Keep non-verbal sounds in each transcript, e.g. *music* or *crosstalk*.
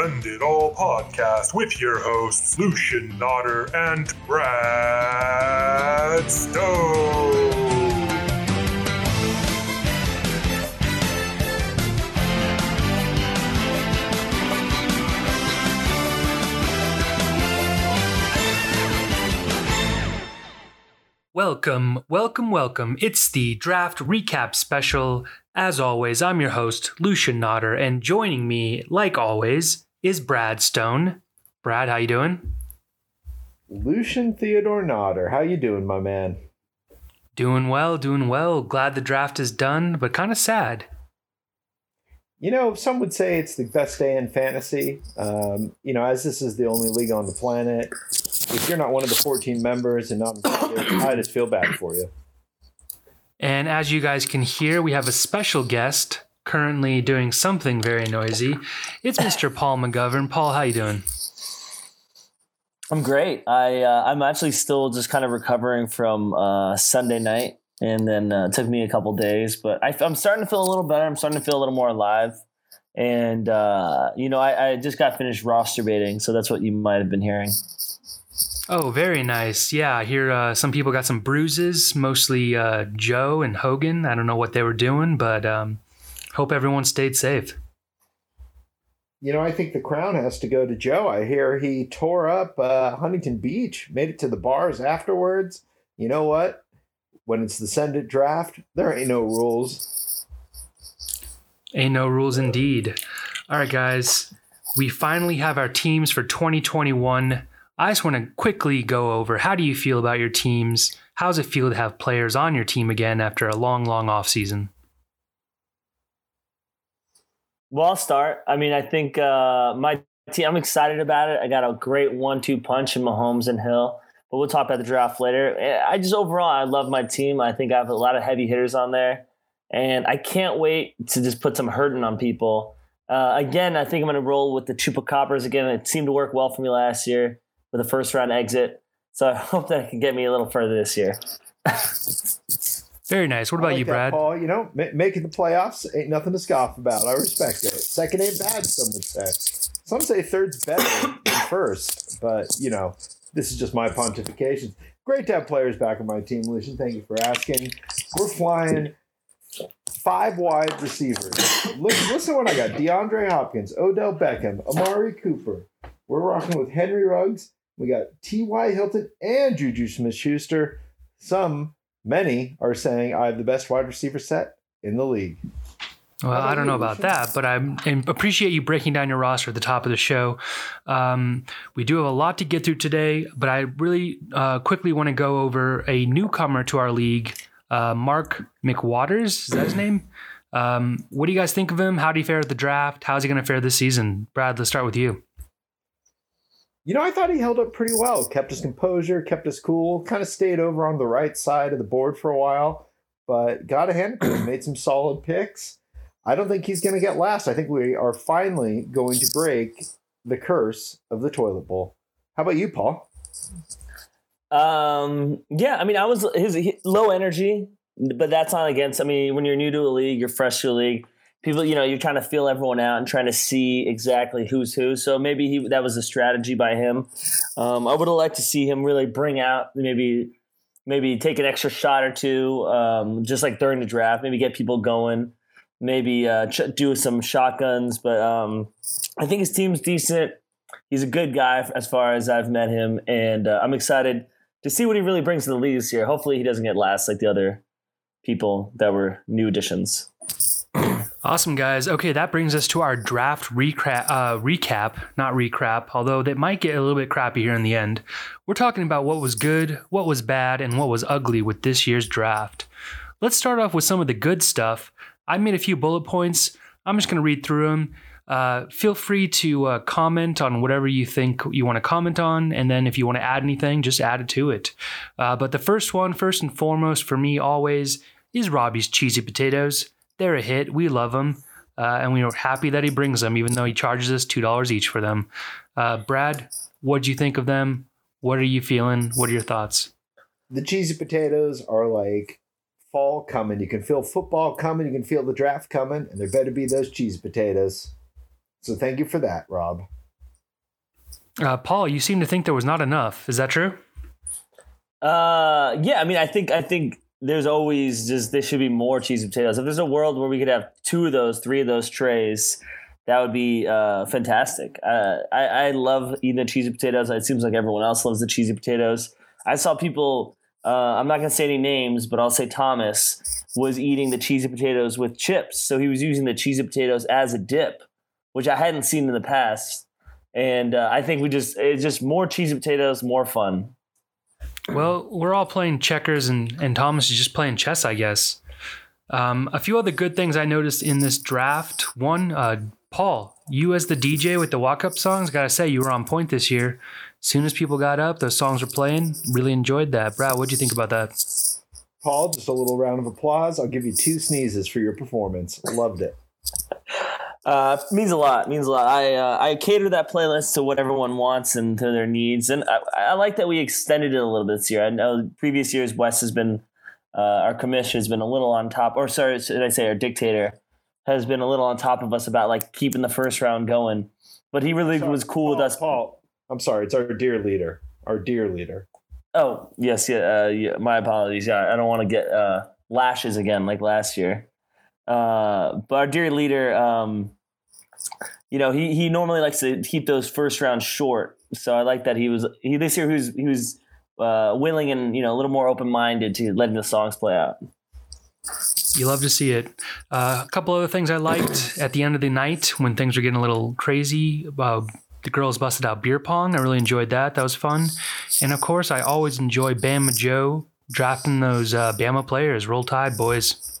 Send It All podcast with your hosts, Lucian Nodder and Brad Stone. Welcome, welcome, welcome. It's the draft recap special. As always, I'm your host, Lucian Nodder, and joining me, like always, is Brad Stone. Brad, how you doing? Lucian Theodore Nodder, how you doing, my man? Doing well, doing well. Glad the draft is done, but kind of sad. You know, some would say it's the best day in fantasy. Um, you know, as this is the only league on the planet, if you're not one of the 14 members and not I just feel bad for you. And as you guys can hear, we have a special guest currently doing something very noisy. It's Mr. Paul McGovern. Paul, how you doing? I'm great. I uh, I'm actually still just kind of recovering from uh, Sunday night and then uh, took me a couple days, but I, am starting to feel a little better. I'm starting to feel a little more alive, and uh, you know, I, I, just got finished roster baiting, so that's what you might have been hearing. Oh, very nice. Yeah, I hear uh, some people got some bruises, mostly uh, Joe and Hogan. I don't know what they were doing, but um, hope everyone stayed safe. You know, I think the crown has to go to Joe. I hear he tore up uh, Huntington Beach, made it to the bars afterwards. You know what? when it's the send it draft, there ain't no rules. Ain't no rules indeed. All right, guys, we finally have our teams for 2021. I just want to quickly go over how do you feel about your teams? How's it feel to have players on your team again after a long, long off season? Well, I'll start. I mean, I think uh, my team. I'm excited about it. I got a great one-two punch in Mahomes and Hill but we'll talk about the draft later. I just overall, I love my team. I think I have a lot of heavy hitters on there, and I can't wait to just put some hurting on people. Uh, again, I think I'm going to roll with the Chupacabras again. It seemed to work well for me last year with a first round exit, so I *laughs* hope that can get me a little further this year. *laughs* Very nice. What about like you, that, Brad? Paul, you know, ma- making the playoffs ain't nothing to scoff about. I respect it. Second ain't bad, some would say. Some say third's better than first, but you know, this is just my pontification. Great to have players back on my team, Lucian. Thank you for asking. We're flying five wide receivers. Listen, listen to what I got: DeAndre Hopkins, Odell Beckham, Amari Cooper. We're rocking with Henry Ruggs. We got T.Y. Hilton and Juju Smith-Schuster. Some, many are saying I have the best wide receiver set in the league. Well, I don't know about that, but I appreciate you breaking down your roster at the top of the show. Um, we do have a lot to get through today, but I really uh, quickly want to go over a newcomer to our league, uh, Mark McWaters. Is that his name? Um, what do you guys think of him? How do he fare at the draft? How's he going to fare this season? Brad, let's start with you. You know, I thought he held up pretty well. Kept his composure, kept his cool, kind of stayed over on the right side of the board for a while, but got a hand made some solid picks. I don't think he's going to get last. I think we are finally going to break the curse of the toilet bowl. How about you, Paul? Um, yeah, I mean, I was his low energy, but that's not against. I mean, when you're new to a league, you're fresh to a league. People, you know, you're trying to feel everyone out and trying to see exactly who's who. So maybe he that was a strategy by him. Um, I would have liked to see him really bring out maybe maybe take an extra shot or two, um, just like during the draft. Maybe get people going maybe uh, ch- do some shotguns. But um, I think his team's decent. He's a good guy as far as I've met him, and uh, I'm excited to see what he really brings to the league year. Hopefully, he doesn't get last like the other people that were new additions. Awesome, guys. Okay, that brings us to our draft recap, uh, recap, not recap, although that might get a little bit crappy here in the end. We're talking about what was good, what was bad, and what was ugly with this year's draft. Let's start off with some of the good stuff I made a few bullet points. I'm just going to read through them. Uh, feel free to uh, comment on whatever you think you want to comment on. And then if you want to add anything, just add it to it. Uh, but the first one, first and foremost, for me always, is Robbie's cheesy potatoes. They're a hit. We love them. Uh, and we are happy that he brings them, even though he charges us $2 each for them. Uh, Brad, what do you think of them? What are you feeling? What are your thoughts? The cheesy potatoes are like fall coming. You can feel football coming. You can feel the draft coming, and there better be those cheese potatoes. So thank you for that, Rob. Uh, Paul, you seem to think there was not enough. Is that true? Uh, yeah. I mean, I think I think there's always just there should be more cheesy potatoes. If there's a world where we could have two of those, three of those trays, that would be uh, fantastic. Uh, I I love eating the cheesy potatoes. It seems like everyone else loves the cheesy potatoes. I saw people. Uh, I'm not gonna say any names, but I'll say Thomas was eating the cheesy potatoes with chips. So he was using the cheesy potatoes as a dip, which I hadn't seen in the past. And uh, I think we just it's just more cheesy potatoes, more fun. Well, we're all playing checkers, and, and Thomas is just playing chess, I guess. Um, a few other good things I noticed in this draft. One, uh, Paul, you as the DJ with the walk up songs, gotta say, you were on point this year. As soon as people got up, those songs were playing. Really enjoyed that. Brad, what'd you think about that? Paul, just a little round of applause. I'll give you two sneezes for your performance. Loved it. Uh, means a lot. Means a lot. I uh, I cater that playlist to what everyone wants and to their needs, and I, I like that we extended it a little bit this year. I know previous years Wes has been uh, our commission has been a little on top, or sorry, should I say our dictator has been a little on top of us about like keeping the first round going. But he really Sorry, was cool Paul, with us. Paul, I'm sorry. It's our dear leader. Our dear leader. Oh yes, yeah, uh, yeah. My apologies. Yeah, I don't want to get uh, lashes again like last year. Uh, but our dear leader, um, you know, he he normally likes to keep those first rounds short. So I like that he was he this year he was he was uh, willing and you know a little more open minded to letting the songs play out. You love to see it. Uh, a couple other things I liked at the end of the night when things were getting a little crazy. Uh, the girls busted out beer pong. I really enjoyed that. That was fun. And of course, I always enjoy Bama Joe drafting those uh, Bama players. Roll Tide, boys.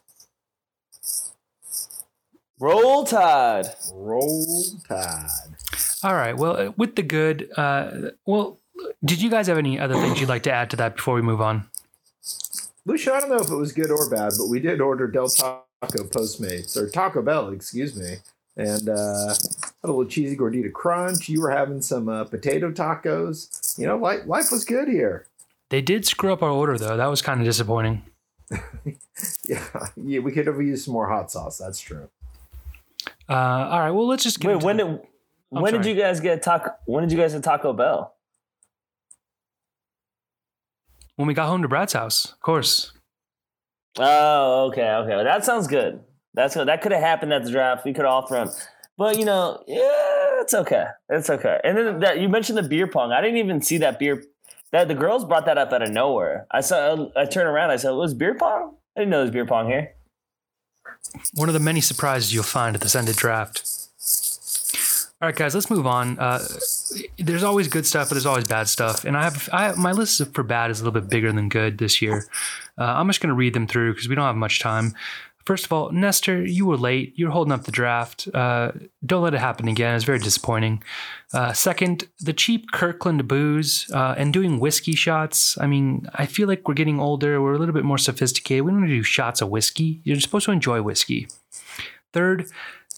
Roll Tide. Roll Tide. All right. Well, uh, with the good, uh, well, did you guys have any other things you'd like to add to that before we move on? Lucia, I don't know if it was good or bad, but we did order Del Taco Postmates or Taco Bell, excuse me, and uh, had a little cheesy gordita crunch. You were having some uh, potato tacos. You know, life life was good here. They did screw up our order, though. That was kind of disappointing. *laughs* Yeah, yeah, we could have used some more hot sauce. That's true. Uh, all right. Well, let's just get Wait, when the- did I'm when did you guys get taco? When did you guys get Taco Bell? when we got home to Brad's house, of course. Oh, okay, okay. That sounds good. That's good. That could have happened at the draft. We could have all thrown. But you know, yeah, it's okay. It's okay. And then that you mentioned the beer pong. I didn't even see that beer. That the girls brought that up out of nowhere. I saw. I turned around. I said, "Was beer pong? I didn't know there was beer pong here." One of the many surprises you'll find at the Send It Draft. All right, guys, let's move on. Uh, there's always good stuff, but there's always bad stuff, and I have, I my list for bad is a little bit bigger than good this year. Uh, I'm just going to read them through because we don't have much time. First of all, Nestor, you were late. You're holding up the draft. Uh, don't let it happen again. It's very disappointing. Uh, second, the cheap Kirkland booze uh, and doing whiskey shots. I mean, I feel like we're getting older. We're a little bit more sophisticated. We don't need to do shots of whiskey. You're supposed to enjoy whiskey. Third,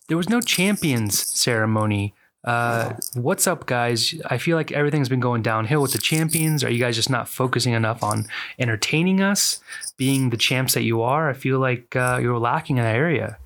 there was no champions ceremony. Uh, what's up, guys? I feel like everything's been going downhill with the champions. Are you guys just not focusing enough on entertaining us, being the champs that you are? I feel like uh, you're lacking in that area.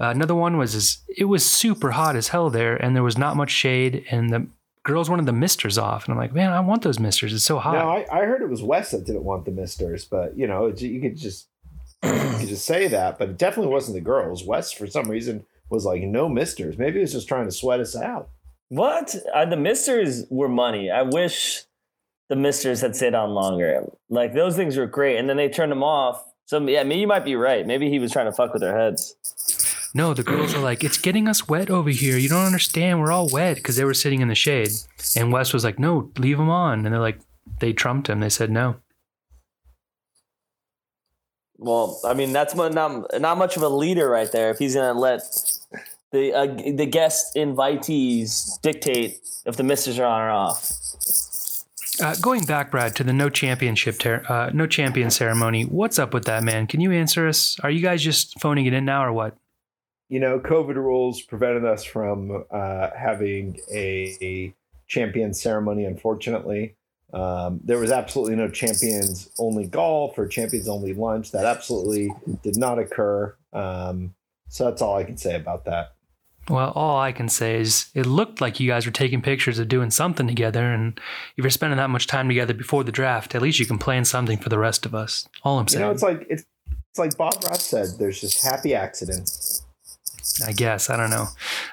Uh, another one was is it was super hot as hell there, and there was not much shade, and the girls wanted the misters off, and I'm like, man, I want those misters. It's so hot. No, I, I heard it was Wes that didn't want the misters, but you know, you could just *clears throat* you could just say that, but it definitely wasn't the girls. Wes, for some reason, was like no misters. Maybe he was just trying to sweat us out. What? Uh, the misters were money. I wish the misters had stayed on longer. Like those things were great, and then they turned them off. So yeah, maybe you might be right. Maybe he was trying to fuck with their heads. No, the girls are like, it's getting us wet over here. You don't understand. We're all wet because they were sitting in the shade. And Wes was like, no, leave them on. And they're like, they trumped him. They said no. Well, I mean that's not not much of a leader right there. If he's gonna let the uh, the guest invitees dictate if the misters are on or off. Uh, going back, Brad, to the no championship, ter- uh, no champion ceremony. What's up with that, man? Can you answer us? Are you guys just phoning it in now, or what? You know, COVID rules prevented us from uh, having a champion ceremony. Unfortunately, um, there was absolutely no champions only golf or champions only lunch. That absolutely did not occur. Um, so that's all I can say about that. Well, all I can say is it looked like you guys were taking pictures of doing something together, and if you're spending that much time together before the draft, at least you can plan something for the rest of us. All I'm saying. You know, it's like it's it's like Bob Ross said. There's just happy accidents. I guess. I don't know.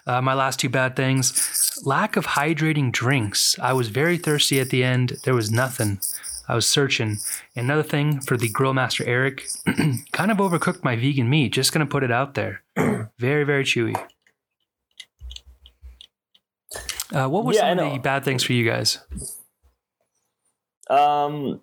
Uh, my last two bad things lack of hydrating drinks. I was very thirsty at the end. There was nothing. I was searching. Another thing for the grill master Eric, *clears throat* kind of overcooked my vegan meat. Just gonna put it out there. *clears throat* very, very chewy. Uh, what were Yeah, some of the bad things for you guys? Um,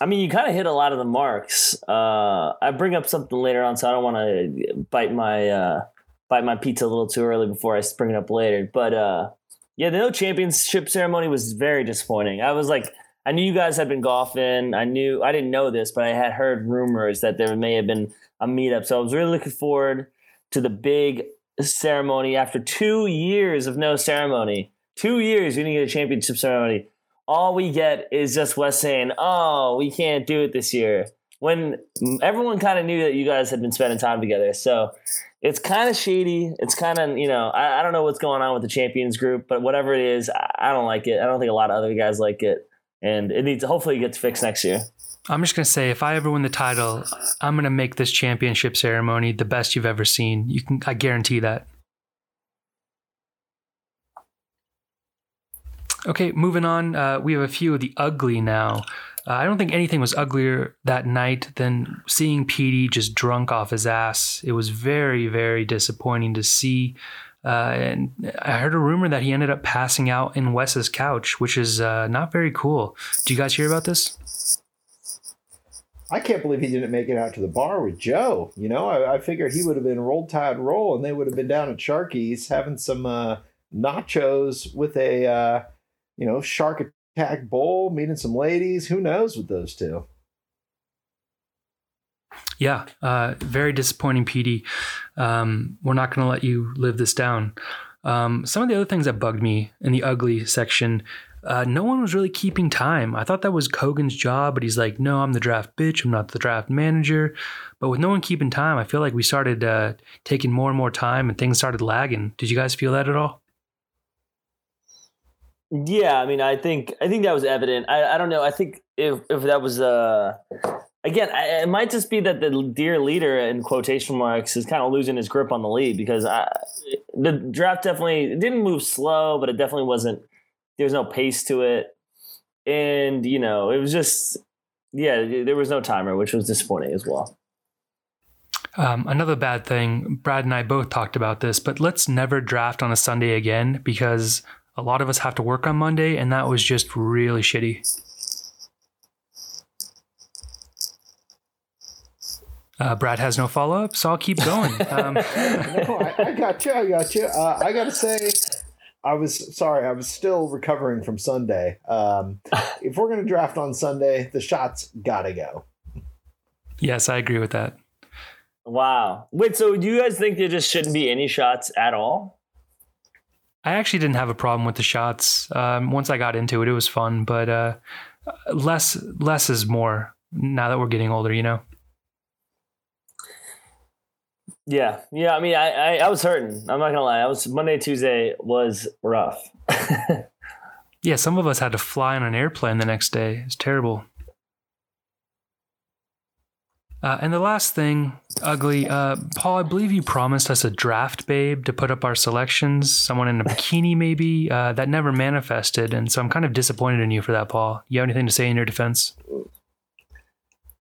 I mean, you kind of hit a lot of the marks. Uh, I bring up something later on, so I don't want to bite my uh, bite my pizza a little too early before I bring it up later. But uh, yeah, the no championship ceremony was very disappointing. I was like, I knew you guys had been golfing. I knew I didn't know this, but I had heard rumors that there may have been a meetup. So I was really looking forward to the big ceremony after two years of no ceremony. Two years we didn't get a championship ceremony all we get is just Wes saying, "Oh, we can't do it this year." When everyone kind of knew that you guys had been spending time together, so it's kind of shady. It's kind of you know I, I don't know what's going on with the champions group, but whatever it is, I, I don't like it. I don't think a lot of other guys like it, and it needs hopefully gets fixed next year. I'm just gonna say, if I ever win the title, I'm gonna make this championship ceremony the best you've ever seen. You can, I guarantee that. Okay, moving on. Uh, we have a few of the ugly now. Uh, I don't think anything was uglier that night than seeing Petey just drunk off his ass. It was very, very disappointing to see. Uh, and I heard a rumor that he ended up passing out in Wes's couch, which is uh, not very cool. Do you guys hear about this? I can't believe he didn't make it out to the bar with Joe. You know, I, I figured he would have been roll tide roll, and they would have been down at Sharky's having some uh, nachos with a uh, you know shark attack bowl, meeting some ladies. Who knows with those two? Yeah, uh, very disappointing, Petey. Um, we're not going to let you live this down. Um, some of the other things that bugged me in the ugly section, uh, no one was really keeping time. I thought that was Kogan's job, but he's like, no, I'm the draft bitch. I'm not the draft manager. But with no one keeping time, I feel like we started uh, taking more and more time and things started lagging. Did you guys feel that at all? Yeah, I mean, I think I think that was evident. I, I don't know. I think if if that was uh again, I, it might just be that the dear leader in quotation marks is kind of losing his grip on the lead because I, the draft definitely it didn't move slow, but it definitely wasn't. There was no pace to it, and you know, it was just yeah, there was no timer, which was disappointing as well. Um, another bad thing, Brad and I both talked about this, but let's never draft on a Sunday again because a lot of us have to work on Monday, and that was just really shitty. Uh, Brad has no follow up, so I'll keep going. *laughs* Um, no, I, I got you. I got you. Uh, I got to say, I was sorry. I was still recovering from Sunday. Um, if we're going to draft on Sunday, the shots got to go. yes, I agree with that. Wow. Wait, so do you guys think there just shouldn't be any shots at all? I actually didn't have a problem with the shots. Um, once I got into it, it was fun, but uh, less less is more now that we're getting older, you know. Yeah, yeah. I mean, I, I, I was hurting. I'm not gonna lie. I was Monday, Tuesday was rough. *laughs* Yeah, some of us had to fly on an airplane the next day. It's terrible. Uh, and the last thing, ugly, uh, Paul, I believe you promised us a draft babe to put up our selections, someone in a bikini maybe. Uh, that never manifested. And so I'm kind of disappointed in you for that, Paul. You have anything to say in your defense?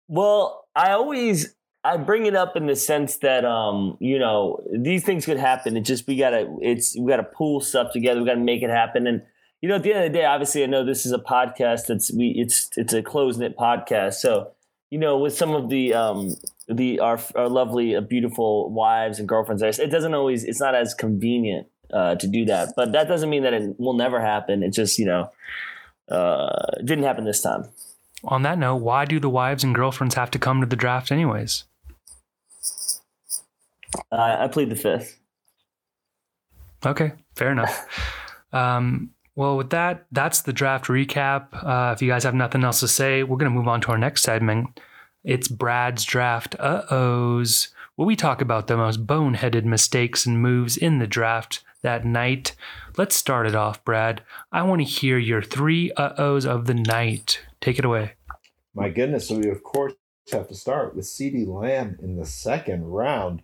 Well, I always I bring it up in the sense that um, you know, these things could happen. It just we gotta it's we gotta pull stuff together, we gotta make it happen. And you know, at the end of the day, obviously I know this is a podcast that's we it's it's a close knit podcast. So, you know, with some of the um the our our lovely uh, beautiful wives and girlfriends it doesn't always it's not as convenient uh to do that. But that doesn't mean that it will never happen. It just, you know, uh didn't happen this time. On that note, why do the wives and girlfriends have to come to the draft anyways? Uh, I plead the fifth. Okay, fair enough. *laughs* um, well, with that, that's the draft recap. Uh, if you guys have nothing else to say, we're going to move on to our next segment. It's Brad's draft uh ohs, where we talk about the most boneheaded mistakes and moves in the draft that night. Let's start it off, Brad. I want to hear your three uh ohs of the night. Take it away. My goodness, so we of course have to start with CeeDee Lamb in the second round.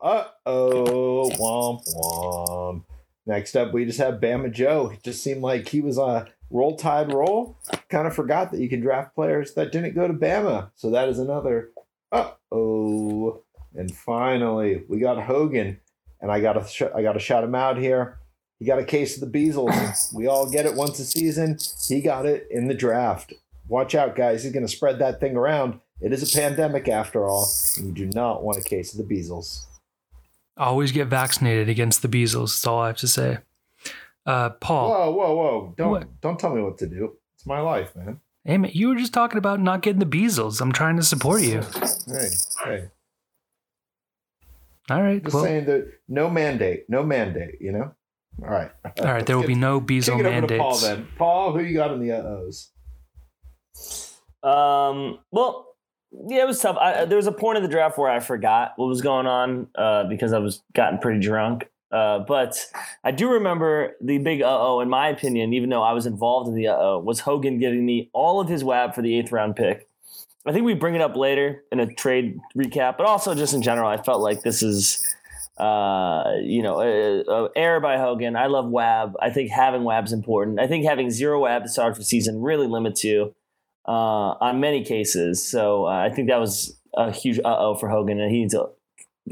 Uh oh, womp womp. Next up, we just have Bama Joe. It just seemed like he was a roll tide roll. Kind of forgot that you can draft players that didn't go to Bama. So that is another uh oh. And finally, we got Hogan, and I got to sh- I got to shout him out here. He got a case of the Beasles. we all get it once a season. He got it in the draft. Watch out, guys. He's to spread that thing around. It is a pandemic after all, and you do not want a case of the Beasles. Always get vaccinated against the Beasles. That's all I have to say. Uh, Paul. Whoa, whoa, whoa! Don't What? don't tell me what to do. It's my life, man. Hey, man, you were just talking about not getting the Beasles. I'm trying to support you. Hey, hey. All right. Just Well, saying that no mandate, no mandate. You know. All right. all right. There will be no Beasel Kick it to Paul then. Paul, who you got in the uh ohs? Um, well, yeah, it was tough. I, there was a point in the draft where I forgot what was going on uh, because I was gotten pretty drunk. Uh, but I do remember the big uh oh, in my opinion, even though I was involved in the uh oh, was Hogan giving me all of his WAB for the eighth round pick. I think we bring it up later in a trade recap, but also just in general, I felt like this is, uh, you know, uh, uh, error by Hogan. I love WAB. I think having WAB is important. I think having zero WAB to start the season really limits you uh, on many cases. So uh, I think that was a huge uh oh for Hogan, and he needs to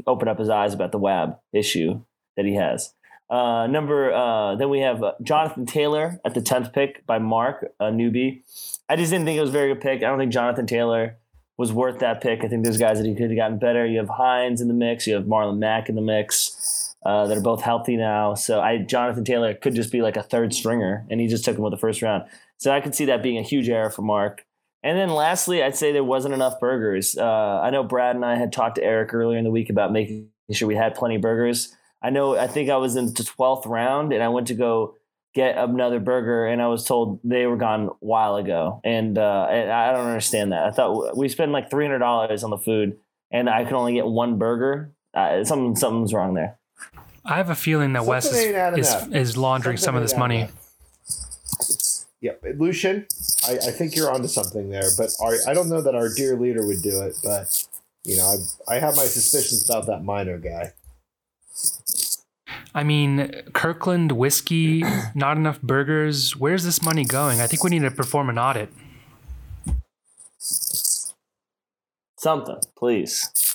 open up his eyes about the WAB issue that he has. Uh, number uh, then we have uh, Jonathan Taylor at the tenth pick by Mark, a newbie. I just didn't think it was a very good pick. I don't think Jonathan Taylor was worth that pick. I think there's guys that he could have gotten better. You have Hines in the mix. You have Marlon Mack in the mix. Uh, that are both healthy now. So I Jonathan Taylor could just be like a third stringer, and he just took him with the first round. So I could see that being a huge error for Mark. And then lastly, I'd say there wasn't enough burgers. Uh, I know Brad and I had talked to Eric earlier in the week about making sure we had plenty of burgers. I know I think I was in the twelfth round, and I went to go get another burger, and I was told they were gone a while ago, and, uh, and I don't understand that. I thought we spent like three hundred dollars on the food, and I could only get one burger. Uh, something something's wrong there. I have a feeling that Wes is, is, is laundering some of this money. adding up. Yep, Lucian, I, I think you're onto something there, but our, I don't know that our dear leader would do it. But you know, I, I have my suspicions about that Miner guy. I mean, Kirkland whiskey, *clears throat* not enough burgers. Where's this money going? I think we need to perform an audit. Something, please.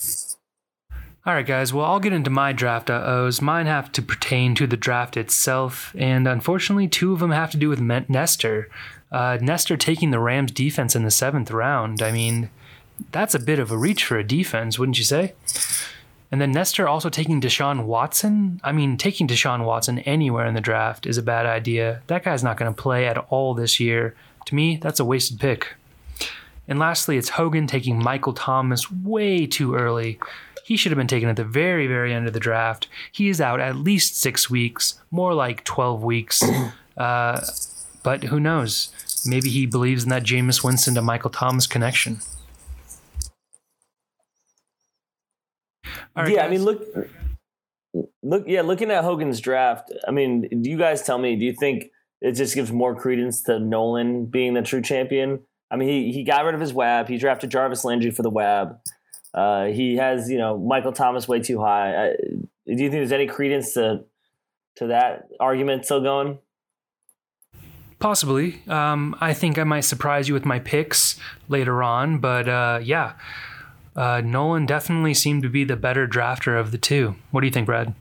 All right, guys. Well, I'll get into my draft uh-ohs. Mine have to pertain to the draft itself, and unfortunately, two of them have to do with Nestor. Uh, Nestor taking the Rams defense in the seventh round. I mean, that's a bit of a reach for a defense, wouldn't you say? And then Nestor also taking Deshaun Watson. I mean, taking Deshaun Watson anywhere in the draft is a bad idea. That guy's not going to play at all this year. To me, that's a wasted pick. And lastly, it's Hogan taking Michael Thomas way too early. He should have been taken at the very, very end of the draft. He is out at least six weeks, more like 12 weeks. *clears throat* Uh, but who knows? Maybe he believes in that Jameis Winston to Michael Thomas connection. Right, yeah, I mean, look, look, yeah, looking at Hogan's draft. I mean, do you guys tell me? Do you think it just gives more credence to Nolan being the true champion? I mean, he he got rid of his WAB. He drafted Jarvis Landry for the WAB. Uh, he has, you know, Michael Thomas way too high. I, do you think there's any credence to to that argument still going? Possibly. Um, I think I might surprise you with my picks later on, but uh, yeah, uh, Nolan definitely seemed to be the better drafter of the two. What do you think, Brad?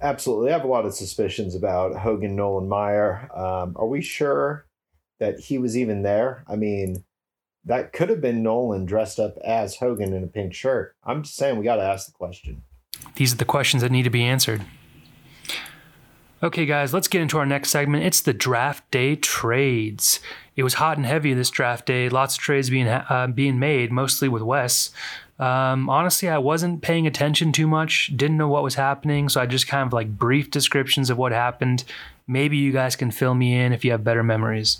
Absolutely, I have a lot of suspicions about Hogan Nolan Meyer. Um, are we sure that he was even there? I mean, that could have been Nolan dressed up as Hogan in a pink shirt. I'm just saying we got to ask the question. These are the questions that need to be answered. Okay, guys, let's get into our next segment. It's the draft day trades. It was hot and heavy this draft day. Lots of trades being uh, being made, mostly with Wes. Um, honestly, I wasn't paying attention too much. Didn't know what was happening, so I just kind of like brief descriptions of what happened. Maybe you guys can fill me in if you have better memories.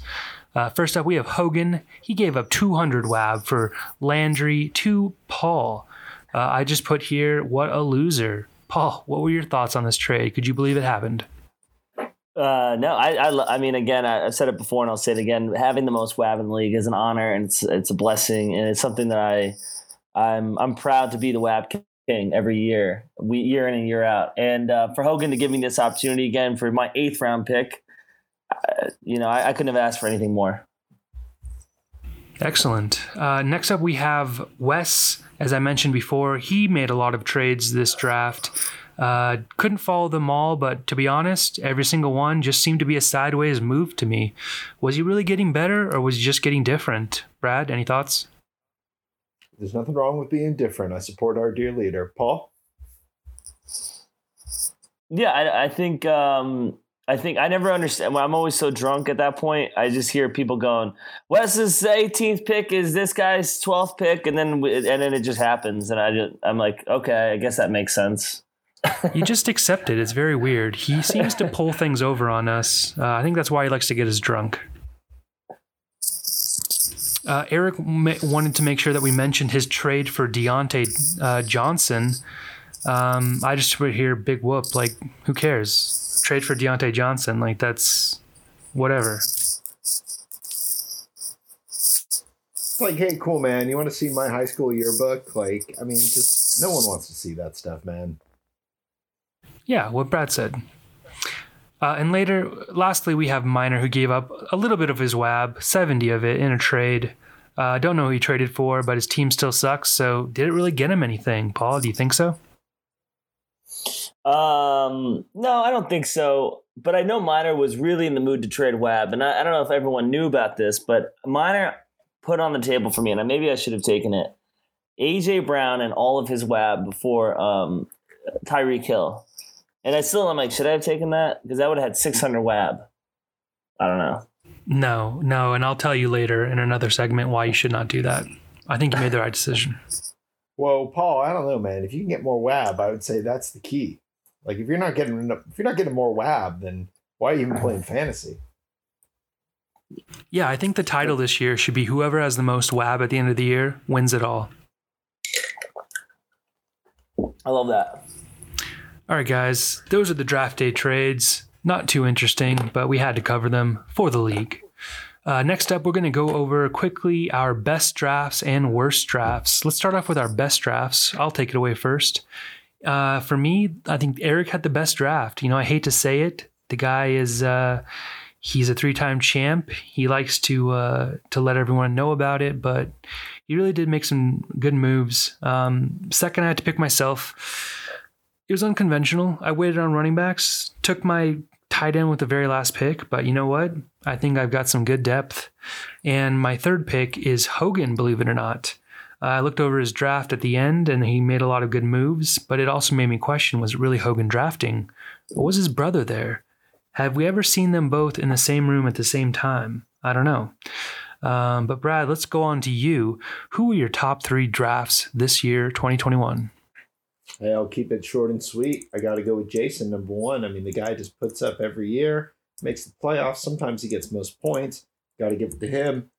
Uh, first up, we have Hogan. He gave up 200 WAB for Landry, to Paul. Uh, I just put here, what a loser. Paul, what were your thoughts on this trade? Could you believe it happened? Uh, no, I, I, I mean, again, I, have said it before and I'll say it again. Having the most WAB in the league is an honor and it's it's a blessing and it's something that I, I'm I'm proud to be the WAB king every year, year in and year out. And uh, for Hogan to give me this opportunity again for my eighth round pick, you know, I, I, couldn't have asked for anything more. Excellent. Uh, next up, we have Wes. As I mentioned before, he made a lot of trades this draft. Uh, couldn't follow them all, but to be honest, every single one just seemed to be a sideways move to me. Was he really getting better or was he just getting different? Brad, any thoughts? There's nothing wrong with being different. I support our dear leader. Paul? Yeah, I, I think um, I think I never understand. I'm always so drunk at that point. I just hear people going, "Wes's 18th pick is this guy's 12th pick," and then and then it just happens, and I just I'm like, okay, I guess that makes sense you just accept it. It's very weird. He seems to pull things over on us. Uh, I think that's why he likes to get us drunk. Uh, Eric wanted to make sure that we mentioned his trade for Diontae uh, Johnson. Um, I just put here big whoop. Like, who cares? Trade for Diontae Johnson. Like, that's whatever. It's like, hey, cool, man. You want to see my high school yearbook? Like, I mean, just no one wants to see that stuff, man. Yeah, what Brad said. Uh, and later, lastly, we have Miner who gave up a little bit of his WAB, 70 of it in a trade. I uh, don't know who he traded for, but his team still sucks. So, did it really get him anything? Paul, do you think so? Um, no, I don't think so. But I know Miner was really in the mood to trade WAB, and I, I don't know if everyone knew about this, but Miner put on the table for me, and maybe I should have taken it. AJ Brown and all of his WAB before um, Tyreek Hill. And I still, I'm like, should I have taken that? Because I would have had 600 WAB. I don't know. No, no. And I'll tell you later in another segment why you should not do that. I think you made the right decision. Well, Paul, I don't know, man. If you can get more WAB, I would say that's the key. Like, if you're not getting enough, if you're not getting more WAB, then why are you even playing fantasy? Yeah, I think the title this year should be whoever has the most WAB at the end of the year wins it all. I love that. All right, guys, those are the draft day trades. Not too interesting, but we had to cover them for the league. Uh, next up, we're going to go over quickly our best drafts and worst drafts. Let's start off with our best drafts. I'll take it away first. Uh, for me, I think Eric had the best draft. You know, I hate to say it. The guy is uh, he's a three-time champ. He likes to uh, to let everyone know about it, but he really did make some good moves. Um, second, I had to pick myself. It was unconventional. I waited on running backs, took my tight end with the very last pick, but you know what? I think I've got some good depth. And my third pick is Hogan, believe it or not. Uh, I looked over his draft at the end and he made a lot of good moves, but it also made me question was it really Hogan drafting? Was his brother there? Have we ever seen them both in the same room at the same time? I don't know. Um, but Brad, let's go on to you. Who were your top three drafts this year, 2021? Hey, I'll keep it short and sweet. I got to go with Jason, number one. I mean, the guy just puts up every year, makes the playoffs. Sometimes he gets most points. Got to give it to him.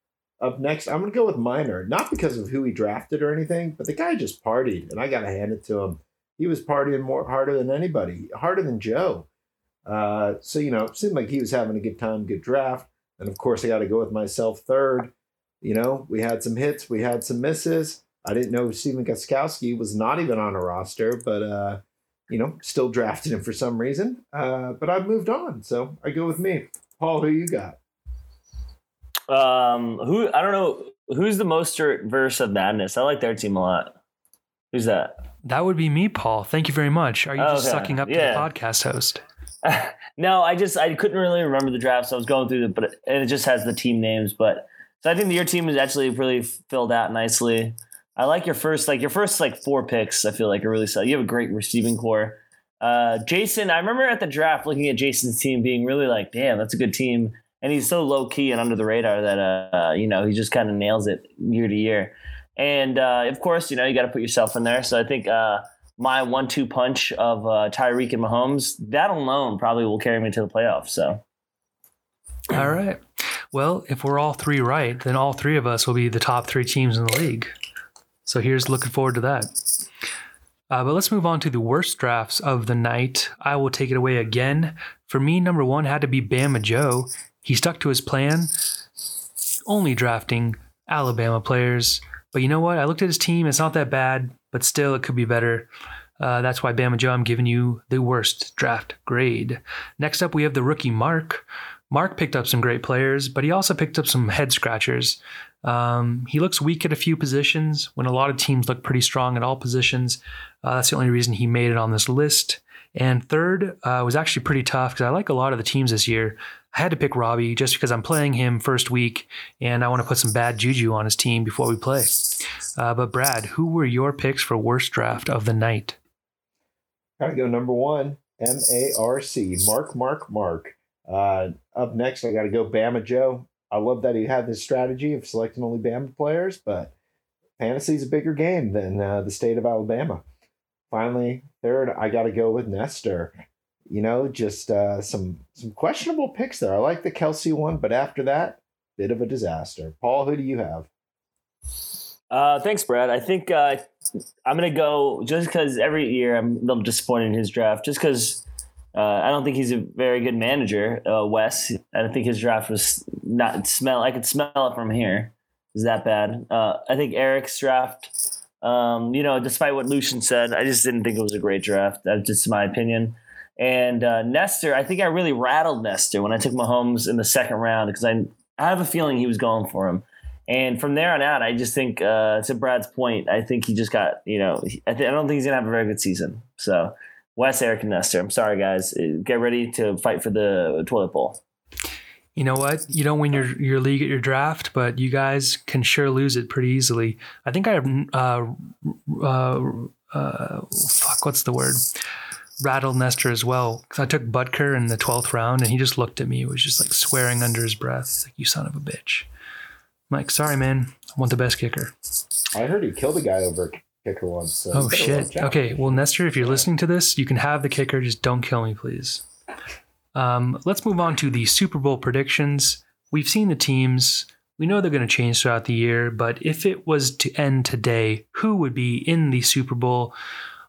Up next, I'm going to go with Miner, not because of who he drafted or anything, but the guy just partied, and I got to hand it to him. He was partying more harder than anybody, harder than Joe. Uh, so, you know, it seemed like he was having a good time, good draft. And of course, I got to go with myself third. You know, we had some hits, we had some misses. I didn't know Stephen Gostkowski was not even on a roster, but uh, you know, still drafted him for some reason. Uh, but I've moved on, so I go with me. Paul, who you got? Um, who I don't know who's the Mostert verse of Madness. I like their team a lot. Who's that? That would be me, Paul. Thank you very much. Are you just sucking up yeah. to the podcast host? *laughs* no, I just I couldn't really remember the draft, so I was going through it, but it, it just has the team names. But so I think your team is actually really filled out nicely. I like your first, like your first like four picks. I feel like are really solid. You have a great receiving core. Uh, Jason, I remember at the draft looking at Jason's team being really like, damn, that's a good team. And he's so low key and under the radar that uh, you know he just kind of nails it year to year. And uh, of course, you know you got to put yourself in there. So I think uh, my one-two punch of uh, Tyreek and Mahomes that alone probably will carry me to the playoffs. So. All right. Well, if we're all three right, then all three of us will be the top three teams in the league. So here's looking forward to that. Uh, but let's move on to the worst drafts of the night. I will take it away again. For me, number one had to be Bama Joe. He stuck to his plan, only drafting Alabama players. But you know what? I looked at his team. It's not that bad, but still, it could be better. Uh, that's why Bama Joe, I'm giving you the worst draft grade. Next up, we have the rookie Mark. Mark picked up some great players, but he also picked up some head scratchers. Um, he looks weak at a few positions when a lot of teams look pretty strong at all positions. Uh, that's the only reason he made it on this list. And third uh, was actually pretty tough because I like a lot of the teams this year. I had to pick Robbie just because I'm playing him first week and I want to put some bad juju on his team before we play. Uh, but Brad, who were your picks for worst draft of the night? Gotta go number one, M A R C, Mark, Mark, Mark. Uh, up next, I got to go Bama Joe. I love that he had this strategy of selecting only Bama players, but fantasy is a bigger game than uh, the state of Alabama. Finally, third, I got to go with Nestor. You know, just uh, some some questionable picks there. I like the Kelce one, but after that, bit of a disaster. Paul, who do you have? Uh, thanks, Brad. I think uh, I'm gonna go just because every year I'm a little disappointed in his draft, just because uh, I don't think he's a very good manager, uh, Wes. I don't think his draft was not smell. I could smell it from here. Is that bad? Uh, I think Eric's draft. Um, you know, despite what Lucian said, I just didn't think it was a great draft. That's just my opinion. And uh, Nestor, I think I really rattled Nestor when I took Mahomes in the second round because I I have a feeling he was going for him. And from there on out, I just think uh, to Brad's point, I think he just got you know I, th- I don't think he's gonna have a very good season. So Wes, Eric, and Nestor, I'm sorry guys, get ready to fight for the toilet bowl. You know what? You don't win your, your league at your draft, but you guys can sure lose it pretty easily. I think I have uh, uh, uh, fuck. What's the word? Rattled Nestor as well. Because I took Butker in the 12th round and he just looked at me. He was just like swearing under his breath. He's like, You son of a bitch. I'm like, Sorry, man. I want the best kicker. I heard he killed a guy over a kicker once. So oh, shit. Okay. Well, Nestor, if you're listening to this, you can have the kicker. Just don't kill me, please. Um, let's move on to the Super Bowl predictions. We've seen the teams. We know they're going to change throughout the year, but if it was to end today, who would be in the Super Bowl?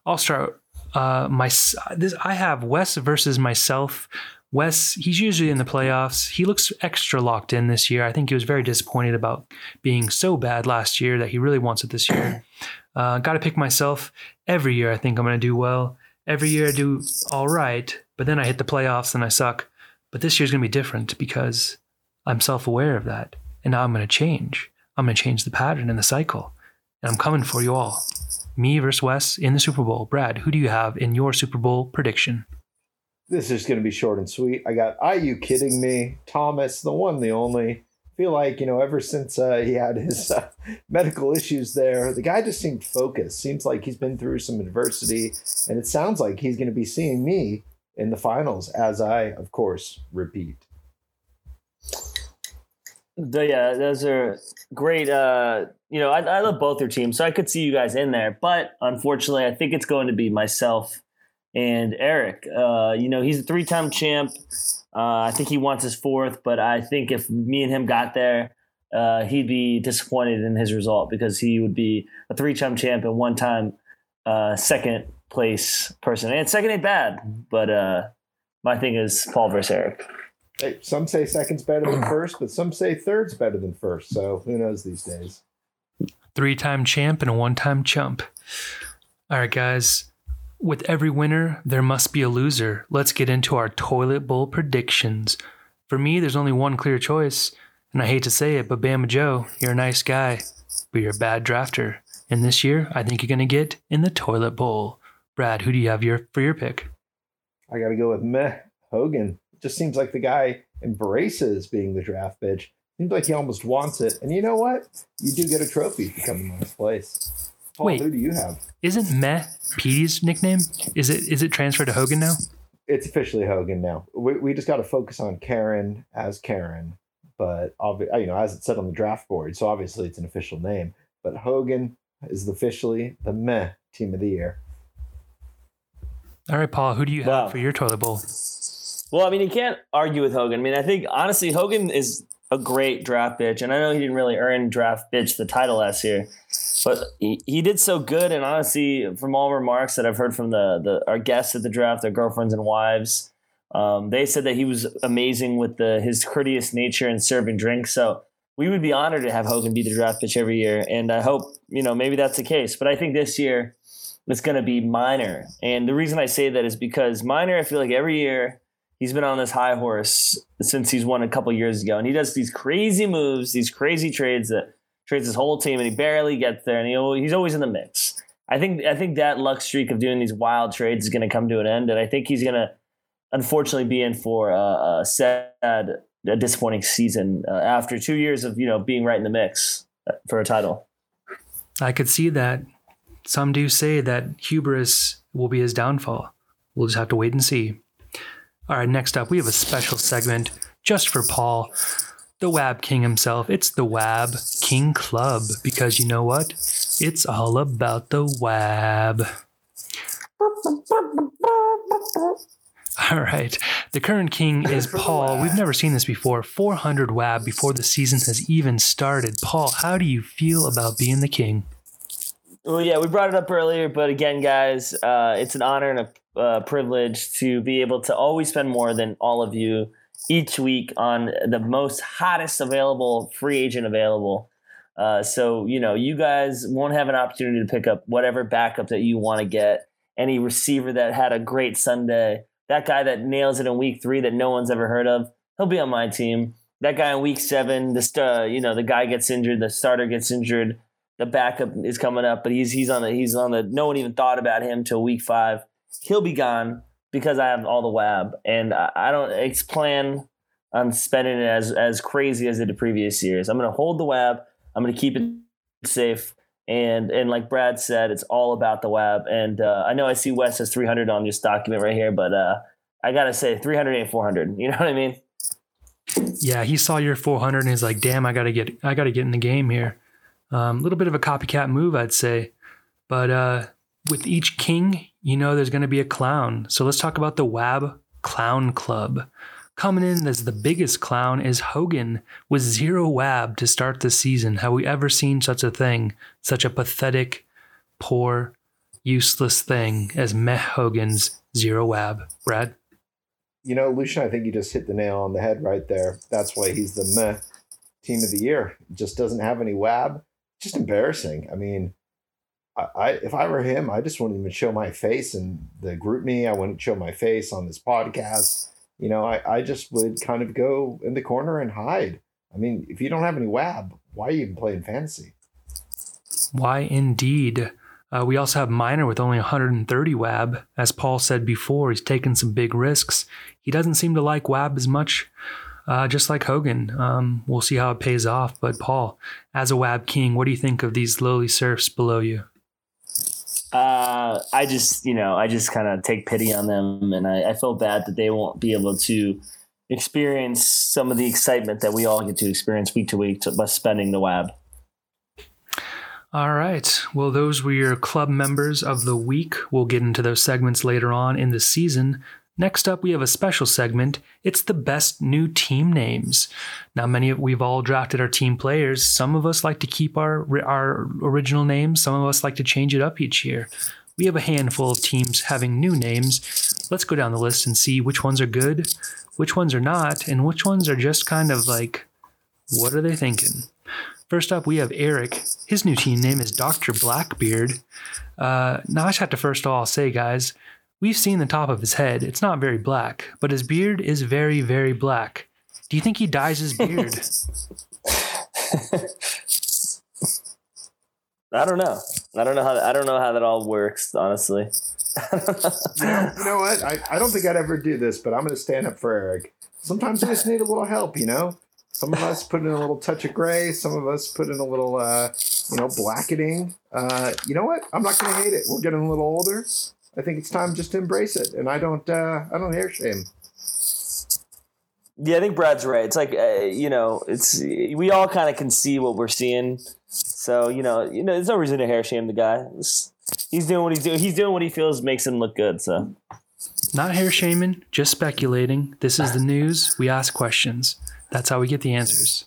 I'll start uh, my this I have Wes versus myself. Wes, he's usually in the playoffs. He looks extra locked in this year. I think he was very disappointed about being so bad last year that he really wants it this year. *clears throat* Uh, Got to pick myself. Every year, I think I'm going to do well. Every year, I do all right, but then I hit the playoffs and I suck. But this year's going to be different because I'm self aware of that. And now I'm going to change. I'm going to change the pattern and the cycle. And I'm coming for you all me versus Wes in the Super Bowl. Brad, who do you have in your Super Bowl prediction? This is going to be short and sweet. I got, are you kidding me? Thomas, the one, the only. feel like, you know, ever since uh, he had his uh, medical issues there, the guy just seemed focused. Seems like he's been through some adversity. And it sounds like he's going to be seeing me in the finals, as I, of course, repeat. The, yeah, those are great. Uh, you know, I, I love both your teams, so I could see you guys in there. But unfortunately, I think it's going to be myself and Eric. Uh, you know, he's a three-time champ. Uh, I think he wants his fourth, but I think if me and him got there, uh, he'd be disappointed in his result because he would be a three-time champ and one-time uh, second place person. And second ain't bad, but uh, my thing is Paul versus Eric. Hey, some say second's better than first, but some say third's better than first. So who knows these days? Three time champ and a one time chump. All right, guys. With every winner, there must be a loser. Let's get into our toilet bowl predictions. For me, there's only one clear choice, and I hate to say it, but Bama Joe, you're a nice guy, but you're a bad drafter. And this year, I think you're going to get in the toilet bowl. Brad, who do you have your, for your pick? I got to go with meh Hogan just seems like the guy embraces being the draft bitch. Seems like he almost wants it. And you know what? You do get a trophy if you come in last place. Paul, Wait, who do you have? Isn't Meh Petey's nickname? Is it is it transferred to Hogan now? It's officially Hogan now. We, we just got to focus on Karen as Karen, but obvi- you know, as it said on the draft board, so obviously it's an official name. But Hogan is officially the Meh team of the year. All right, Paul, who do you have wow. for your toilet bowl? Well, I mean, you can't argue with Hogan. I mean, I think honestly, Hogan is a great draft bitch, and I know he didn't really earn draft bitch the title last year, but he, he did so good. And honestly, from all remarks that I've heard from the the our guests at the draft, their girlfriends and wives, um, they said that he was amazing with the his courteous nature and serving drinks. So we would be honored to have Hogan be the draft pitch every year, and I hope you know maybe that's the case. But I think this year it's going to be Miner, and the reason I say that is because Miner, I feel like every year he's been on this high horse since he's won a couple years ago, and he does these crazy moves, these crazy trades that trades his whole team, and he barely gets there, and he, he's always in the mix. I think I think that luck streak of doing these wild trades is going to come to an end, and I think he's going to unfortunately be in for a, a sad a disappointing season uh, after two years of you know being right in the mix uh, for a title. I could see that. Some do say that hubris will be his downfall. We'll just have to wait and see. All right, next up, we have a special segment just for Paul, the Wab King himself. It's the Wab King Club because you know what? It's all about the Wab. All right. The current king is Paul. We've never seen this before. 400 WAB before the season has even started. Paul, how do you feel about being the king? Well, yeah, we brought it up earlier, but again, guys, uh, it's an honor and a uh, privilege to be able to always spend more than all of you each week on the most hottest available free agent available. Uh, so, you know, you guys won't have an opportunity to pick up whatever backup that you want to get. Any receiver that had a great Sunday that guy that nails it in week three that no one's ever heard of, he'll be on my team. That guy in week seven, the star, you know, the guy gets injured, the starter gets injured, the backup is coming up, but he's he's on the he's on the no one even thought about him till week five. He'll be gone because I have all the wab, and I, don't it's plan on spending it as as crazy as it the previous years. I'm to hold the wab. I'm to keep it safe. And and like Brad said, it's all about the WAB. And uh, I know I see Wes has 300 on this document right here, but uh, I gotta say 300 ain't 400. You know what I mean? Yeah, he saw your 400 and he's like, "Damn, I gotta get I gotta get in the game here." A um, little bit of a copycat move, I'd say. But uh, with each king, you know, there's going to be a clown. So let's talk about the Wab Clown Club. Coming in as the biggest clown is Hogan with zero wab to start the season. Have we ever seen such a thing? Such a pathetic, poor, useless thing as Meh Hogan's zero wab. Brad? You know, Lucian, I think you just hit the nail on the head right there. That's why he's the Meh team of the year. Just doesn't have any wab. Just embarrassing. I mean, I, if I were him, I just wouldn't even show my face in the group me. I wouldn't show my face on this podcast you know, I, I just would kind of go in the corner and hide. I mean, if you don't have any WAB, why are you even playing fantasy? Why indeed? Uh, we also have Miner with only 130 WAB. As Paul said before, he's taken some big risks. He doesn't seem to like WAB as much, uh, just like Hogan. Um, we'll see how it pays off. But Paul, as a WAB king, what do you think of these lowly serfs below you? Uh, I just, you know, I just kind of take pity on them, and I, I feel bad that they won't be able to experience some of the excitement that we all get to experience week to week by spending the WAB. All right. Well, those were your club members of the week. We'll get into those segments later on in the season. Next up, we have a special segment. It's the best new team names. Now, many of we've all drafted our team players. Some of us like to keep our our original names. Some of us like to change it up each year. We have a handful of teams having new names. Let's go down the list and see which ones are good, which ones are not, and which ones are just kind of like, what are they thinking? First up, we have Eric. His new team name is Dr. Blackbeard. Uh, now, I just have to first of all say, guys, We've seen the top of his head. It's not very black, but his beard is very, very black. Do you think he dyes his beard? *laughs* I don't know. I don't know how I don't know how that all works, honestly. *laughs* you, know, you know what? I, I don't think I'd ever do this, but I'm going to stand up for Eric. Sometimes we just need a little help, you know? Some of us put in a little touch of gray. Some of us put in a little, uh, you know, blackening. Uh, you know what? I'm not going to hate it. We're getting a little older. I think it's time just to embrace it, and I don't uh, I don't hair shame. Yeah, I think Brad's right. It's like uh, you know, it's we all kind of can see what we're seeing, so you know, you know, there's no reason to hair shame the guy. It's, he's doing what he's doing. He's doing what he feels makes him look good. So, not hair shaming, just speculating. This is the news. We ask questions. That's how we get the answers.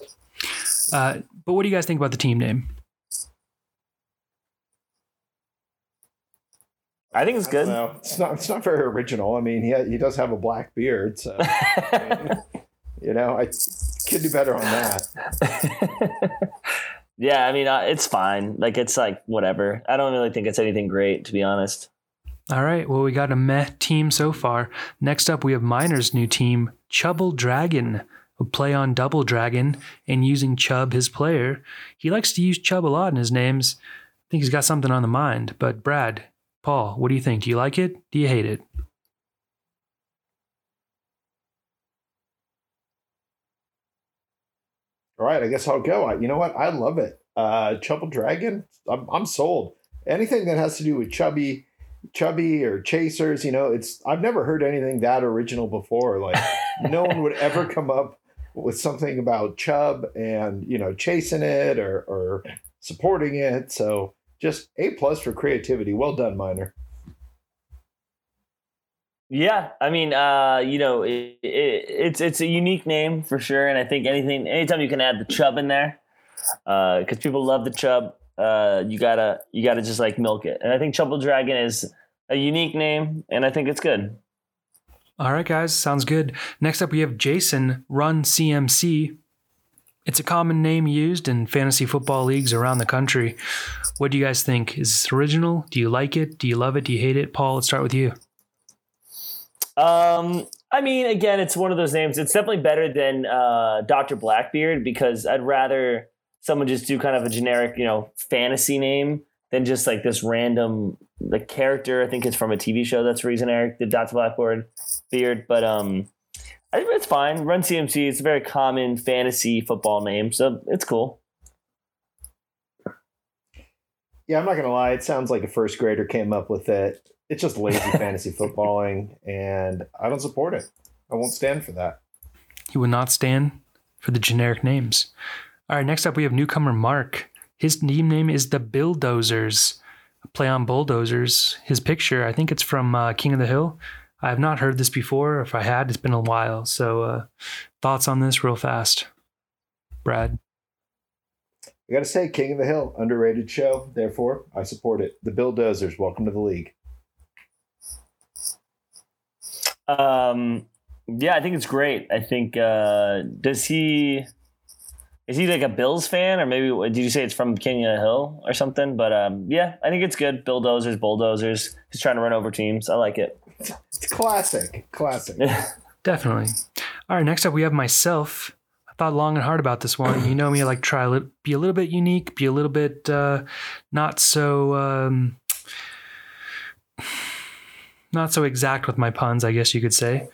Uh, but what do you guys think about the team name? I think it's good. No, it's not. It's not very original. I mean, he he does have a black beard, so I mean, *laughs* you know, I could do better on that. *laughs* yeah, I mean, uh, it's fine. Like, it's like whatever. I don't really think it's anything great, to be honest. All right. Well, we got a meh team so far. Next up, we have Miner's new team, Chubble Dragon. A play on Double Dragon and using Chubb, his player. He likes to use Chubb a lot in his names. I think he's got something on the mind. But Brad, Paul, what do you think? Do you like it? Do you hate it? All right, I guess I'll go. I, you know what? I love it. Uh, Chubble Dragon. I'm, I'm sold. Anything that has to do with chubby, chubby or chasers. You know, it's. I've never heard anything that original before. Like no one would ever *laughs* come up with something about Chubb and you know chasing it or or supporting it. So just a plus for creativity. Well done, Miner. Yeah, I mean, uh, you know, it, it, it's it's a unique name for sure, and I think anything, anytime you can add the chub in there, because uh, people love the chub, uh, you gotta you gotta just like milk it, and I think Chubble Dragon is a unique name, and I think it's good. All right, guys, sounds good. Next up, we have Jason Run CMC. It's a common name used in fantasy football leagues around the country. What do you guys think? Is this original? Do you like it? Do you love it? Do you hate it? Paul, let's start with you. Um, I mean, again, it's one of those names. It's definitely better than uh, Doctor Blackbeard because I'd rather someone just do kind of a generic, you know, fantasy name than just like this random the character. I think it's from a TV show. That's the reason Eric did Doctor Blackbeard beard, but um, I it's fine. Run CMC. It's a very common fantasy football name, so it's cool. Yeah, I'm not gonna lie. It sounds like a first grader came up with it it's just lazy *laughs* fantasy footballing, and I don't support it. I won't stand for that. He would not stand for the generic names. All right, next up we have newcomer Mark. His team name is the Bulldozers. Play on bulldozers. His picture, I think it's from uh, King of the Hill. I have not heard this before. If I had, it's been a while. So, uh, thoughts on this, real fast, Brad. I got to say, King of the Hill, underrated show. Therefore, I support it. The Bulldozers, welcome to the league. Um, yeah, I think it's great. I think uh, does he is he like a Bills fan or maybe did you say it's from King of the Hill or something? But um, yeah, I think it's good. Bulldozers, bulldozers. He's trying to run over teams. I like it. It's classic, classic. *laughs* Definitely. All right, next up we have myself. Thought long and hard about this one. You know me, I like try to be a little bit unique, be a little bit uh, not so. Um, not so exact with my puns, I guess you could say.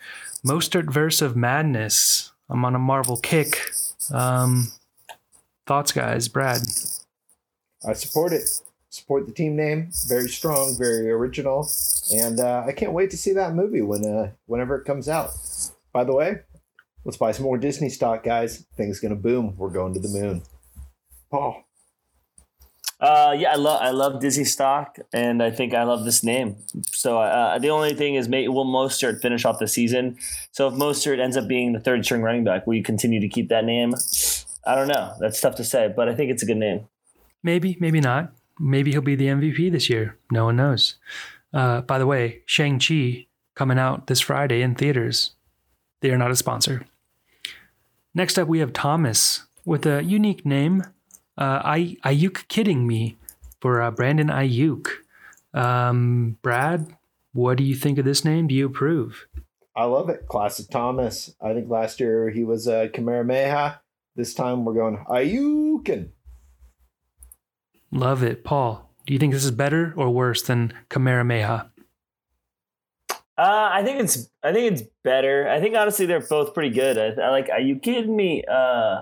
Mostert verse of madness. I'm on a Marvel kick. Um, thoughts, guys? Brad. I support it. Support the team name. Very strong, very original, and uh, I can't wait to see that movie when uh, whenever it comes out. By the way, let's buy some more Disney stock, guys. Things gonna boom. We're going to the moon. Paul. Uh, yeah, I love I love Disney stock, and I think I love this name. So uh, the only thing is, may, will Mostert finish off the season? So if Mostert ends up being the third string running back, will you continue to keep that name? I don't know. That's tough to say, but I think it's a good name. Maybe, maybe not. Maybe he'll be the MVP this year. No one knows. Uh, by the way, Shang Chi coming out this Friday in theaters. They are not a sponsor. Next up, we have Thomas with a unique name uh, I, Aiyuk kidding me for uh, Brandon Aiyuk. Um, Brad, what do you think of this name? Do you approve? I love it. Classic Thomas. I think last year he was uh, Kamehameha. This time we're going Ayukin. Love it. Paul, do you think this is better or worse than Kamehameha? Uh, I think it's I think it's better. I think honestly they're both pretty good. I, I like. Are you kidding me? Uh,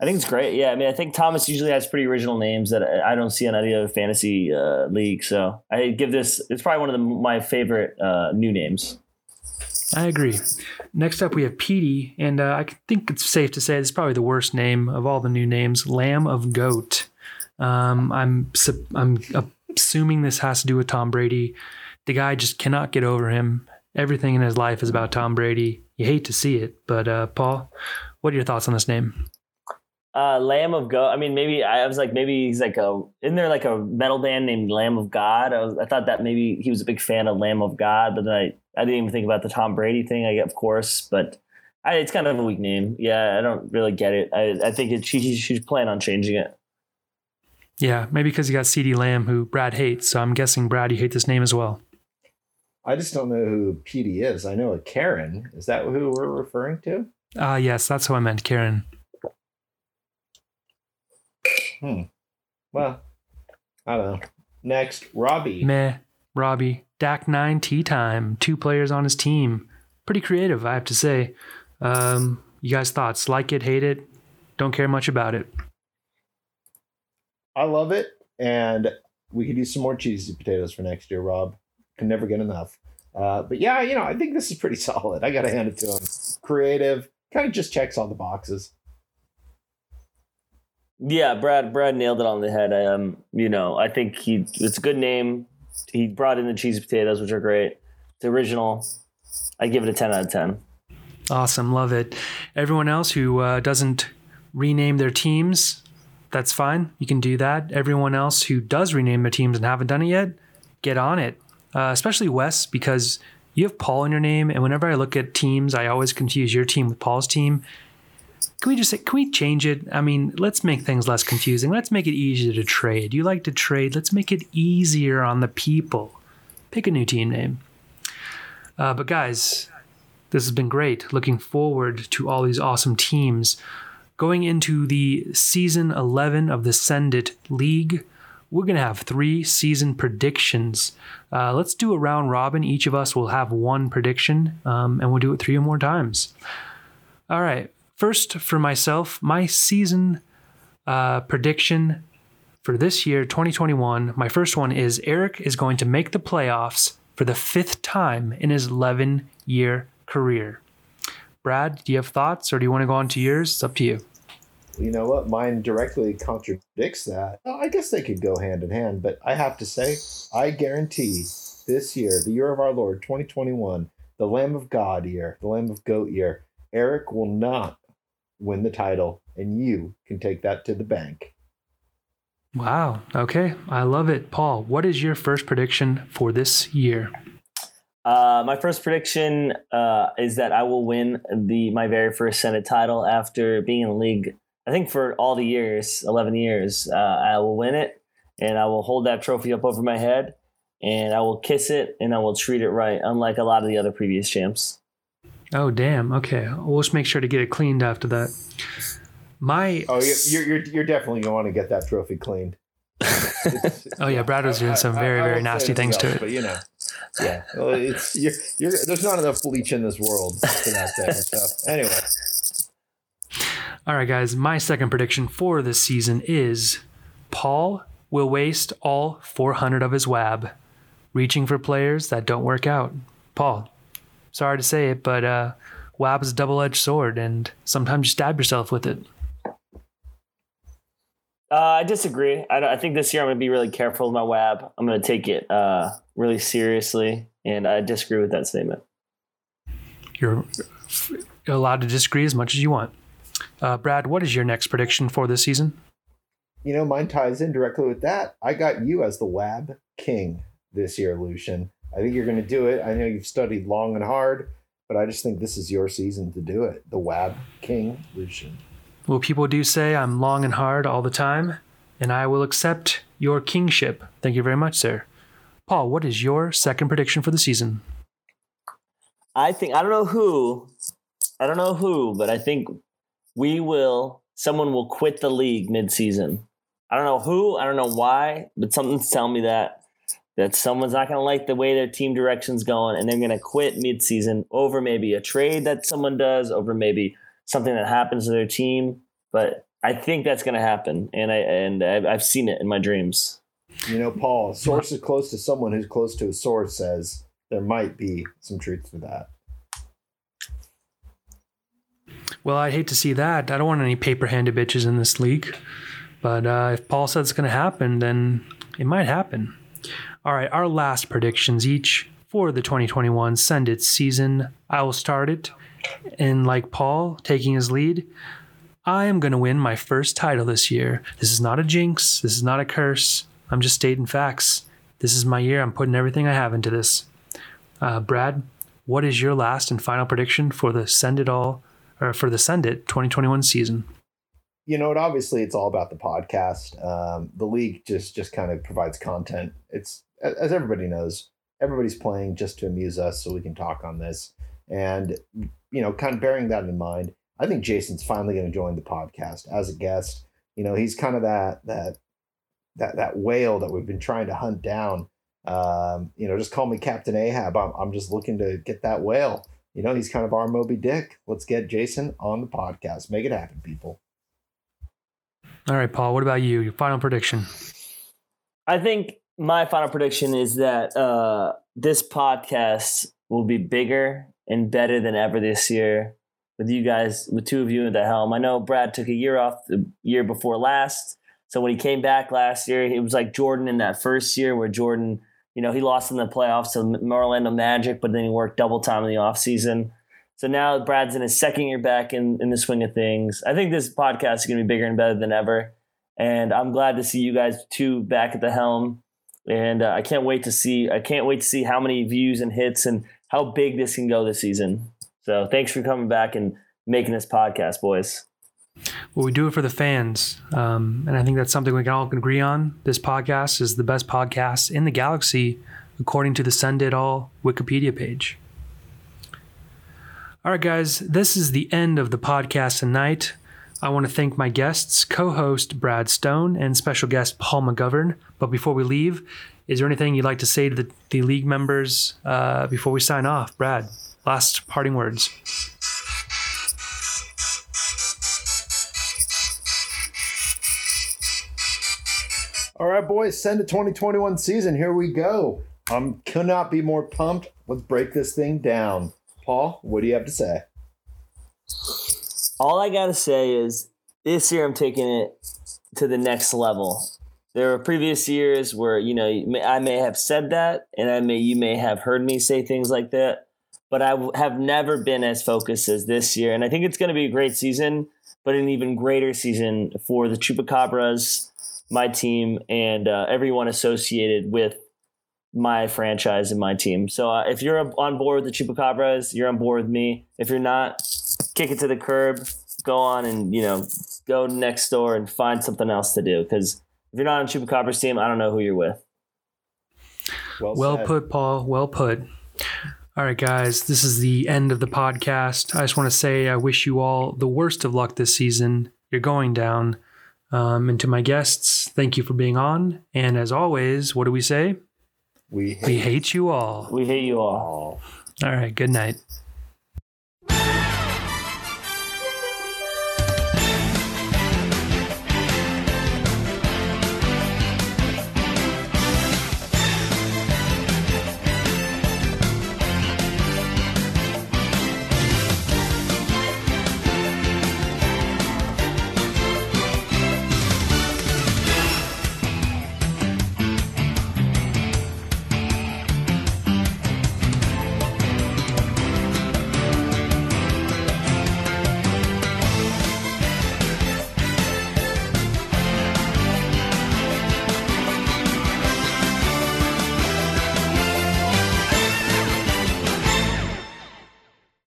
I think it's great. Yeah, I mean, I think Thomas usually has pretty original names that I don't see on any other fantasy uh, league. So I give this. It's probably one of the, my favorite uh, new names. I agree. Next up, we have Petey, and uh, I think it's safe to say is probably the worst name of all the new names. Lamb of Goat. Um, I'm I'm assuming this has to do with Tom Brady. The guy just cannot get over him. Everything in his life is about Tom Brady. You hate to see it, but uh, Paul, what are your thoughts on this name? Uh, Lamb of God. I mean, maybe I was like, maybe he's like a. Isn't there like a metal band named Lamb of God? I, was, I thought that maybe he was a big fan of Lamb of God, but then I, I didn't even think about the Tom Brady thing. I of course, but I, it's kind of a weak name. Yeah, I don't really get it. I, I think it, she, she's planning on changing it. Yeah, maybe because you got CeeDee Lamb, who Brad hates. So I'm guessing Brad, you hate this name as well. I just don't know who Petey is. I know a Karen. Is that who we're referring to? Ah, uh, yes, that's who I meant, Karen. Hmm. Well, I don't know. Next, Robbie. Meh. Robbie. Dak 9 tea time. Two players on his team. Pretty creative, I have to say. Um, you guys' thoughts? Like it, hate it? Don't care much about it. I love it. And we could use some more cheesy potatoes for next year, Rob. Can never get enough. Uh, but yeah, you know, I think this is pretty *laughs* solid. I got to hand it to him. Creative, kind of just checks all the boxes. Yeah, Brad. Brad nailed it on the head. Um, you know, I think he it's a good name. He brought in the cheesy potatoes, which are great. It's original. I give it a ten out of ten. Awesome, love it. Everyone else who uh, doesn't rename their teams, that's fine. You can do that. Everyone else who does rename their teams and haven't done it yet, get on it. Uh, especially Wes, because you have Paul in your name, and whenever I look at teams, I always confuse your team with Paul's team can we just say, can we change it? I mean, let's make things less confusing. Let's make it easier to trade. You like to trade. Let's make it easier on the people. Pick a new team name. Uh, but guys, this has been great. Looking forward to all these awesome teams. Going into the season 11 of the Send It League, we're going to have three season predictions. Uh, let's do a round robin. Each of us will have one prediction, um, and we'll do it three or more times. All right. First, for myself, my season uh, prediction for this year, 2021, my first one is Eric is going to make the playoffs for the fifth time in his 11 year career. Brad, do you have thoughts or do you want to go on to yours? It's up to you. You know what? Mine directly contradicts that. I guess they could go hand in hand, but I have to say, I guarantee this year, the year of our Lord, 2021, the Lamb of God year, the Lamb of Goat year, Eric will not win the title, and you can take that to the bank. Wow. Okay. I love it. Paul, what is your first prediction for this year? Uh, my first prediction uh, is that I will win the my very first Send It title after being in the league. I think for all the years, eleven years, uh, I will win it, and I will hold that trophy up over my head, and I will kiss it, and I will treat it right, unlike a lot of the other previous champs. Oh damn. Okay, we'll just make sure to get it cleaned after that. My oh, you're you're, you're definitely going to want to get that trophy cleaned. *laughs* oh yeah, Brad was doing some very very nasty things to it. But you know, yeah, well, it's you're, you're, there's not enough bleach in this world for that type of stuff. Anyway. All right, guys. My second prediction for this season is Paul will waste all 400 of his WAB, reaching for players that don't work out. Paul, sorry to say it, but uh, WAB is a double edged sword, and sometimes you stab yourself with it. Uh, I disagree. I, I, think this year I'm going to be really careful with my WAB. I'm going to take it uh, really seriously, and I disagree with that statement. You're allowed to disagree as much as you want. Uh, Brad, what is your next prediction for this season? You know, mine ties in directly with that. I got you as the WAB king this year, Lucian. I think you're going to do it. I know you've studied long and hard, but I just think this is your season to do it. The WAB King Lucian. Well, people do say I'm long and hard all the time, and I will accept your kingship. Thank you very much, sir. Paul, what is your second prediction for the season? I think I don't know who, I don't know who, but I think we will. Someone will quit the league mid-season. I don't know who. I don't know why, but something's telling me that that someone's not going to like the way their team direction's going and they're going to quit midseason over maybe a trade that someone does, over maybe something that happens to their team. But I think that's going to happen, and I and I've seen it in my dreams. You know, Paul, source is close to someone who's close to a source says there might be some truth to that. Well, I'd hate to see that. I don't want any paper-handed bitches in this league. But uh, if Paul says it's going to happen, then it might happen. All right, our last predictions each for the 2021 Send It season. I will start it. And like Paul taking his lead, I am going to win my first title this year. This is not a jinx. This is not a curse. I'm just stating facts. This is my year. I'm putting everything I have into this. Uh, Brad, what is your last and final prediction for the Send It All or for the Send It 2021 season? You know, and obviously it's all about the podcast. Um, the league just just kind of provides content. It's as everybody knows, everybody's playing just to amuse us, so we can talk on this. And you know, kind of bearing that in mind, I think Jason's finally going to join the podcast as a guest. You know, he's kind of that that that that whale that we've been trying to hunt down. Um, you know, just call me Captain Ahab. I'm I'm just looking to get that whale. You know, he's kind of our Moby Dick. Let's get Jason on the podcast. Make it happen, people. All right, Paul, what about you? Your final prediction? I think my final prediction is that uh, this podcast will be bigger and better than ever this year with you guys, with two of you at the helm. I know Brad took a year off the year before last. So when he came back last year, it was like Jordan in that first year where Jordan, you know, he lost in the playoffs to the Orlando Magic, but then he worked double time in the offseason. So now Brad's in his second year back in, in the swing of things. I think this podcast is going to be bigger and better than ever. And I'm glad to see you guys two back at the helm. And uh, I can't wait to see I can't wait to see how many views and hits and how big this can go this season. So thanks for coming back and making this podcast, boys. Well, we do it for the fans, um, and I think that's something we can all agree on. This podcast is the best podcast in the galaxy, according to the Send It All Wikipedia page. All right, guys, this is the end of the podcast tonight. I want to thank my guests, co host Brad Stone and special guest Paul McGovern. But before we leave, is there anything you'd like to say to the, the league members uh, before we sign off? Brad, last parting words. All right, boys, send it 2021 season. Here we go. I um, could not be more pumped. Let's break this thing down. Paul, what do you have to say? All I got to say is this year I'm taking it to the next level. There were previous years where you know I may have said that, and I may you may have heard me say things like that, but I have never been as focused as this year, and I think it's going to be a great season, but an even greater season for the Chupacabras, my team, and uh, everyone associated with my franchise and my team. So uh, if you're on board with the Chupacabras, you're on board with me. If you're not, kick it to the curb. Go on and you know go next door and find something else to do. Because if you're not on Chupacabras team, I don't know who you're with. Well, well put, Paul. Well put. All right, guys, this is the end of the podcast. I just want to say I wish you all the worst of luck this season. You're going down. Um, and to my guests, thank you for being on. And as always, what do we say? We hate, we hate you all. We hate you all. All right. Good night.